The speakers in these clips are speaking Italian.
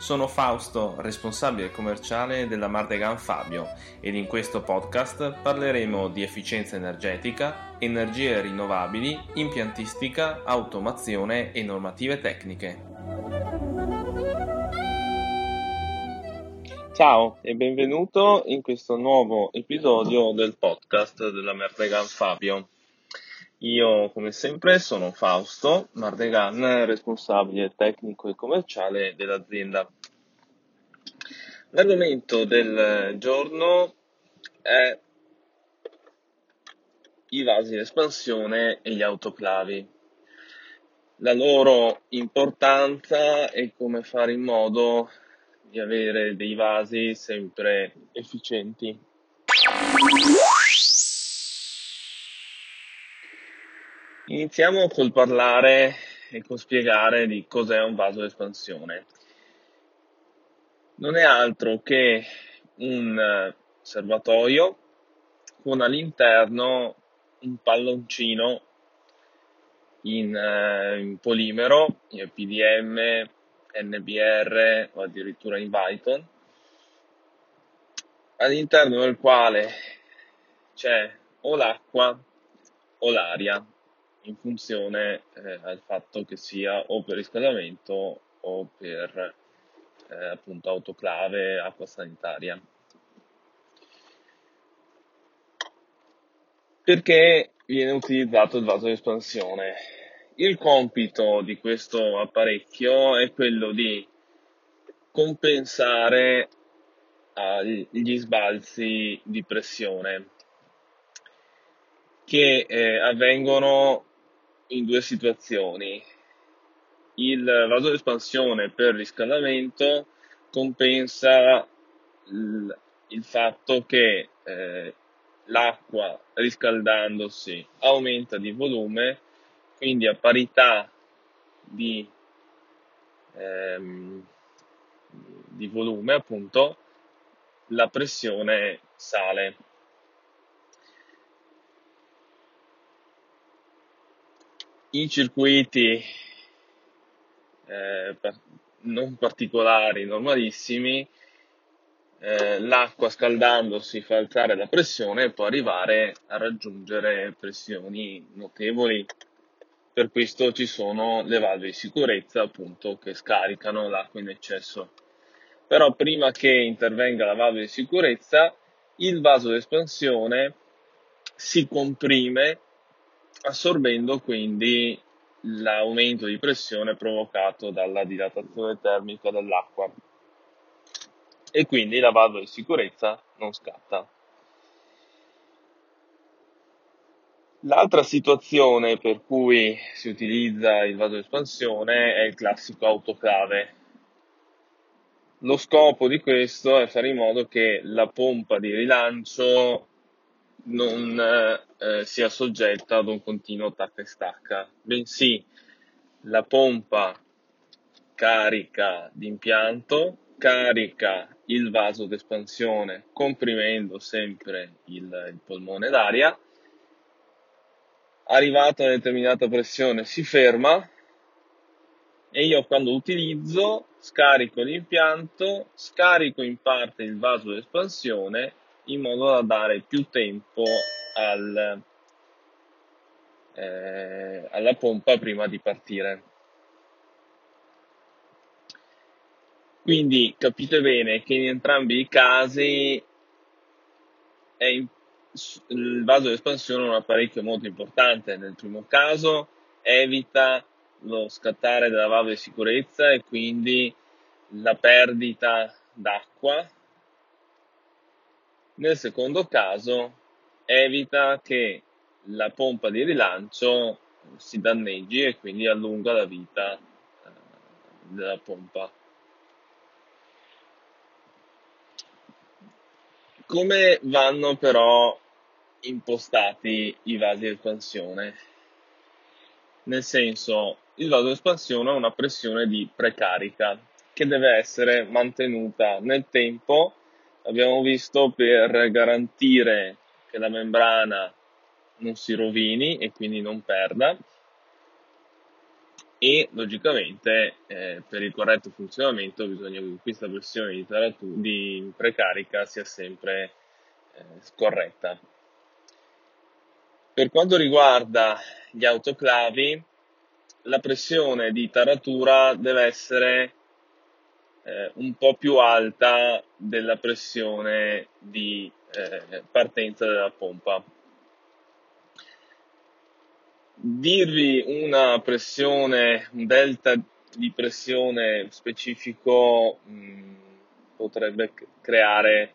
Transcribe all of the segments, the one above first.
Sono Fausto, responsabile commerciale della Mardegan Fabio ed in questo podcast parleremo di efficienza energetica, energie rinnovabili, impiantistica, automazione e normative tecniche. Ciao e benvenuto in questo nuovo episodio del podcast della Mardegan Fabio. Io, come sempre, sono Fausto Mardegan, responsabile tecnico e commerciale dell'azienda. L'argomento del giorno è i vasi d'espansione e gli autoclavi. La loro importanza e come fare in modo di avere dei vasi sempre efficienti. Iniziamo col parlare e con spiegare di cos'è un vaso d'espansione. Non è altro che un eh, serbatoio con all'interno un palloncino in, eh, in polimero, in PDM, NBR o addirittura in Byton, all'interno del quale c'è o l'acqua o l'aria in funzione eh, al fatto che sia o per riscaldamento o per eh, appunto autoclave, acqua sanitaria. Perché viene utilizzato il vaso di espansione? Il compito di questo apparecchio è quello di compensare gli sbalzi di pressione che eh, avvengono in due situazioni. Il vaso d'espansione per riscaldamento compensa il, il fatto che eh, l'acqua riscaldandosi aumenta di volume, quindi a parità di, ehm, di volume appunto la pressione sale. In circuiti eh, non particolari, normalissimi, eh, l'acqua scaldandosi fa alzare la pressione e può arrivare a raggiungere pressioni notevoli. Per questo ci sono le valve di sicurezza appunto che scaricano l'acqua in eccesso. Però prima che intervenga la valve di sicurezza, il vaso d'espansione si comprime assorbendo quindi l'aumento di pressione provocato dalla dilatazione termica dell'acqua e quindi la valvola di sicurezza non scatta. L'altra situazione per cui si utilizza il vaso di espansione è il classico autoclave. Lo scopo di questo è fare in modo che la pompa di rilancio non eh, sia soggetta ad un continuo tacca e stacca, bensì la pompa carica l'impianto, carica il vaso d'espansione comprimendo sempre il, il polmone d'aria, arrivata a una determinata pressione si ferma e io quando utilizzo scarico l'impianto, scarico in parte il vaso d'espansione in modo da dare più tempo al, eh, alla pompa prima di partire. Quindi capite bene che in entrambi i casi in, il vaso di espansione è un apparecchio molto importante. Nel primo caso evita lo scattare della valvola di sicurezza e quindi la perdita d'acqua nel secondo caso evita che la pompa di rilancio si danneggi e quindi allunga la vita eh, della pompa. Come vanno però impostati i vasi di espansione? nel senso il vaso di espansione ha una pressione di precarica che deve essere mantenuta nel tempo, abbiamo visto, per garantire che la membrana non si rovini e quindi non perda e logicamente eh, per il corretto funzionamento bisogna che questa pressione di, di precarica sia sempre eh, corretta. Per quanto riguarda gli autoclavi, la pressione di taratura deve essere eh, un po' più alta della pressione di eh, partenza della pompa. Dirvi una pressione, un delta di pressione specifico mh, mm, potrebbe creare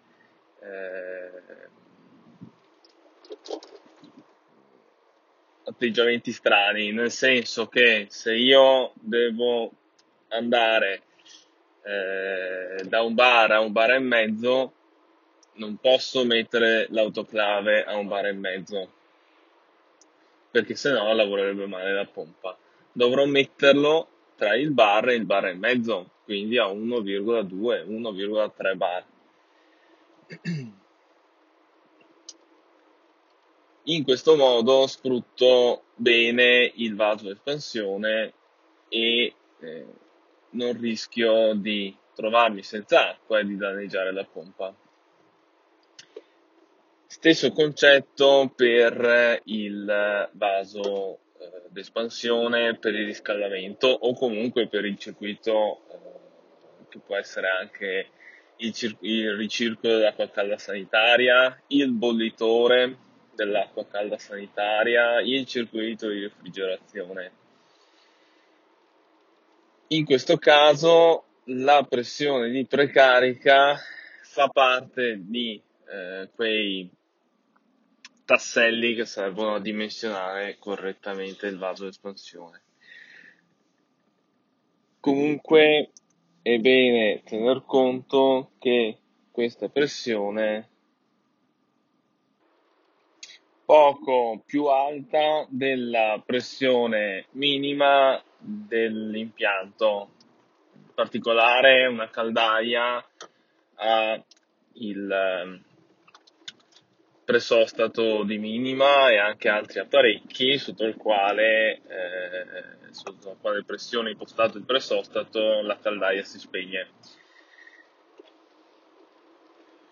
eh, atteggiamenti strani, nel senso che se io devo andare eh, da un bar a un bar e mezzo, non posso mettere l'autoclave a un bar e mezzo, perché sennò lavorerebbe male la pompa. Dovrò metterlo tra il bar e il bar e mezzo, quindi a 1,2, 1,3 bar. In questo modo sfrutto bene il vaso espansione e eh, non rischio di trovarmi senza acqua e di danneggiare la pompa. Stesso concetto per il vaso eh, d'espansione per il riscaldamento o comunque per il circuito eh, che può essere anche il, cir- il ricircolo dell'acqua calda sanitaria, il bollitore dell'acqua calda sanitaria, il circuito di refrigerazione in questo caso la pressione di precarica fa parte di eh, quei tasselli che servono a dimensionare correttamente il vaso d'espansione. Comunque è bene tener conto che questa pressione poco più alta della pressione minima dell'impianto. In particolare una caldaia ha il ehm, pressostato di minima e anche altri apparecchi sotto il quale, eh, sotto la quale pressione impostato il pressostato, la caldaia si spegne.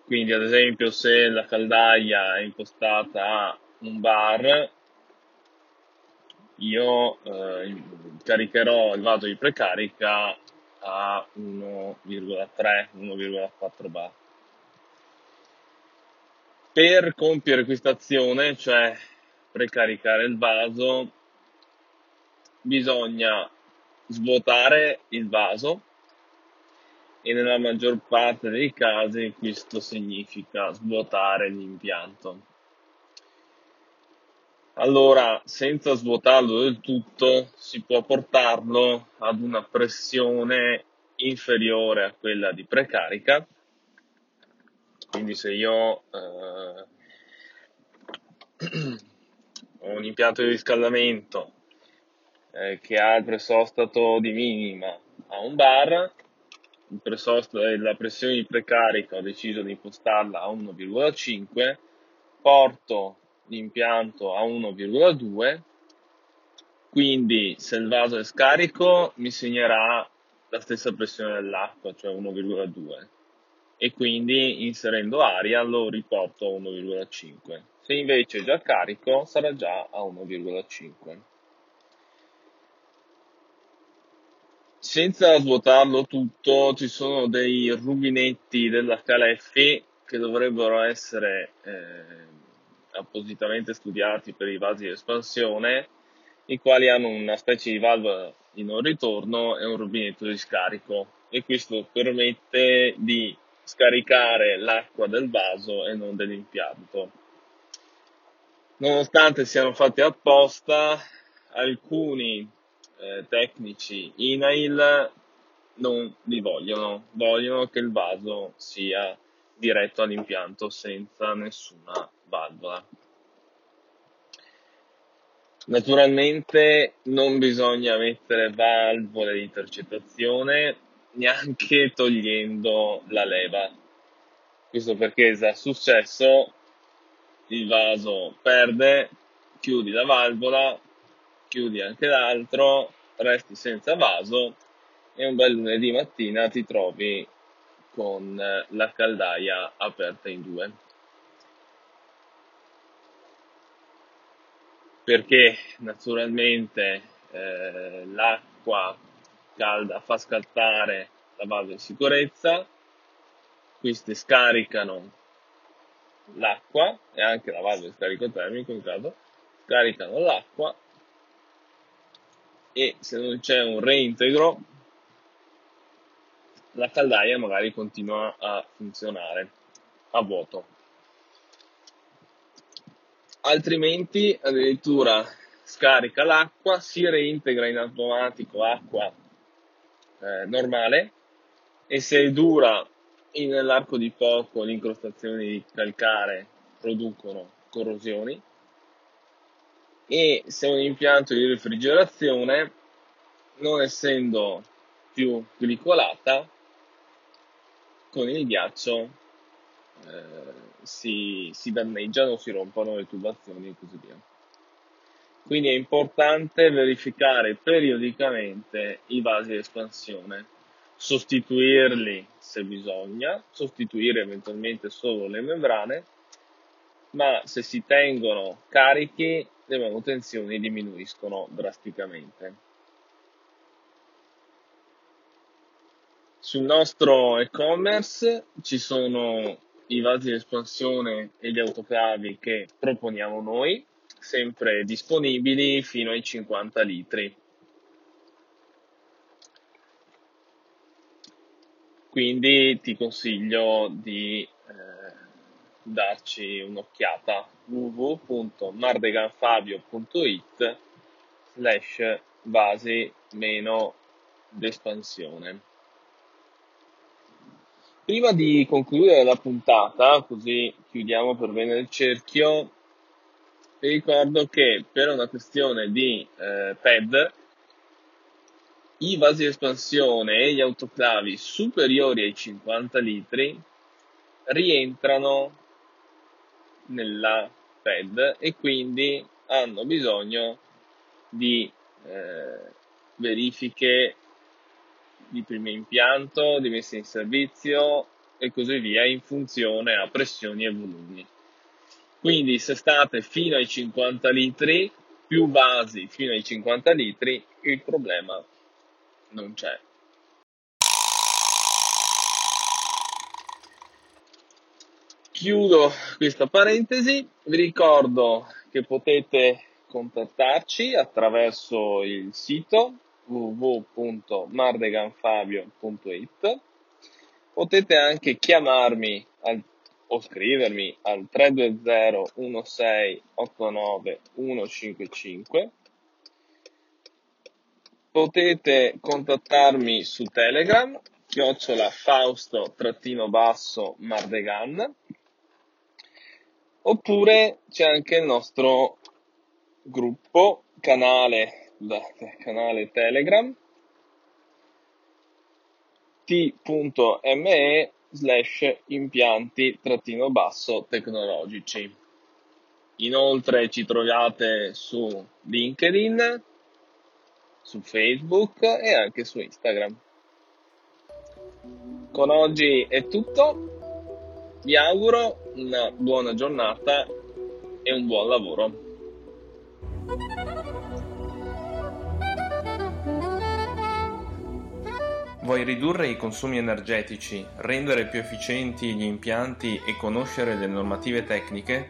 Quindi ad esempio se la caldaia è impostata a un bar, io eh, caricherò il vaso di precarica a 1,3-1,4 bar. Per compiere questa azione, cioè precaricare il vaso, bisogna svuotare il vaso e nella maggior parte dei casi questo significa svuotare l'impianto. Allora, senza svuotarlo del tutto, si può portarlo ad una pressione inferiore a quella di precarica. Quindi se io eh, ho un impianto di riscaldamento eh, che ha il pressostato di minima a un bar, la pressione di precarica ho deciso di impostarla a 1,5, porto l'impianto a 1,2 quindi se il vaso è scarico mi segnerà la stessa pressione dell'acqua cioè 1,2 e quindi inserendo aria lo riporto a 1,5 se invece è già carico sarà già a 1,5 senza svuotarlo tutto ci sono dei rubinetti della Caleffi che dovrebbero essere eh, appositamente studiati per i vasi di espansione, i quali hanno una specie di valvola di non ritorno e un rubinetto di scarico e questo permette di scaricare l'acqua del vaso e non dell'impianto. Nonostante siano fatti apposta, alcuni eh, tecnici INAIL non li vogliono, vogliono che il vaso sia diretto all'impianto senza nessuna valvola. Naturalmente non bisogna mettere valvole di intercettazione neanche togliendo la leva. Questo perché se è successo il vaso perde, chiudi la valvola, chiudi anche l'altro, resti senza vaso e un bel lunedì mattina ti trovi con la caldaia aperta in due. Perché naturalmente eh, l'acqua calda fa scattare la valvola di sicurezza, queste scaricano l'acqua e anche la valvola di scarico termico in caso, scaricano l'acqua e se non c'è un reintegro la caldaia magari continua a funzionare a vuoto. Altrimenti addirittura scarica l'acqua, si reintegra in automatico acqua eh, normale e se dura nell'arco di poco le incrostazioni di calcare producono corrosioni e se un impianto di refrigerazione non essendo più glicolata con il ghiaccio eh, si, si danneggiano, si rompono le tubazioni e così via. Quindi è importante verificare periodicamente i vasi di espansione, sostituirli se bisogna, sostituire eventualmente solo le membrane, ma se si tengono carichi le manutenzioni diminuiscono drasticamente. Sul nostro e-commerce ci sono i vasi di espansione e gli autoclavi che proponiamo noi, sempre disponibili fino ai 50 litri. Quindi ti consiglio di eh, darci un'occhiata www.mardeganfabio.it slash vasi meno d'espansione. Prima di concludere la puntata, così chiudiamo per bene il cerchio, vi ricordo che per una questione di eh, PED i vasi di espansione e gli autoclavi superiori ai 50 litri rientrano nella PED e quindi hanno bisogno di eh, verifiche di primo impianto, di messa in servizio e così via in funzione a pressioni e volumi. Quindi se state fino ai 50 litri, più vasi fino ai 50 litri, il problema non c'è. Chiudo questa parentesi, vi ricordo che potete contattarci attraverso il sito www.mardeganfabio.it potete anche chiamarmi al, o scrivermi al 320 16 89 155 potete contattarmi su telegram chiocciola fausto trattino basso mardegan oppure c'è anche il nostro gruppo canale canale Telegram t.me slash impianti trattino basso tecnologici. Inoltre ci trovate su LinkedIn, su Facebook e anche su Instagram. Con oggi è tutto, vi auguro una buona giornata e un buon lavoro. Vuoi ridurre i consumi energetici, rendere più efficienti gli impianti e conoscere le normative tecniche?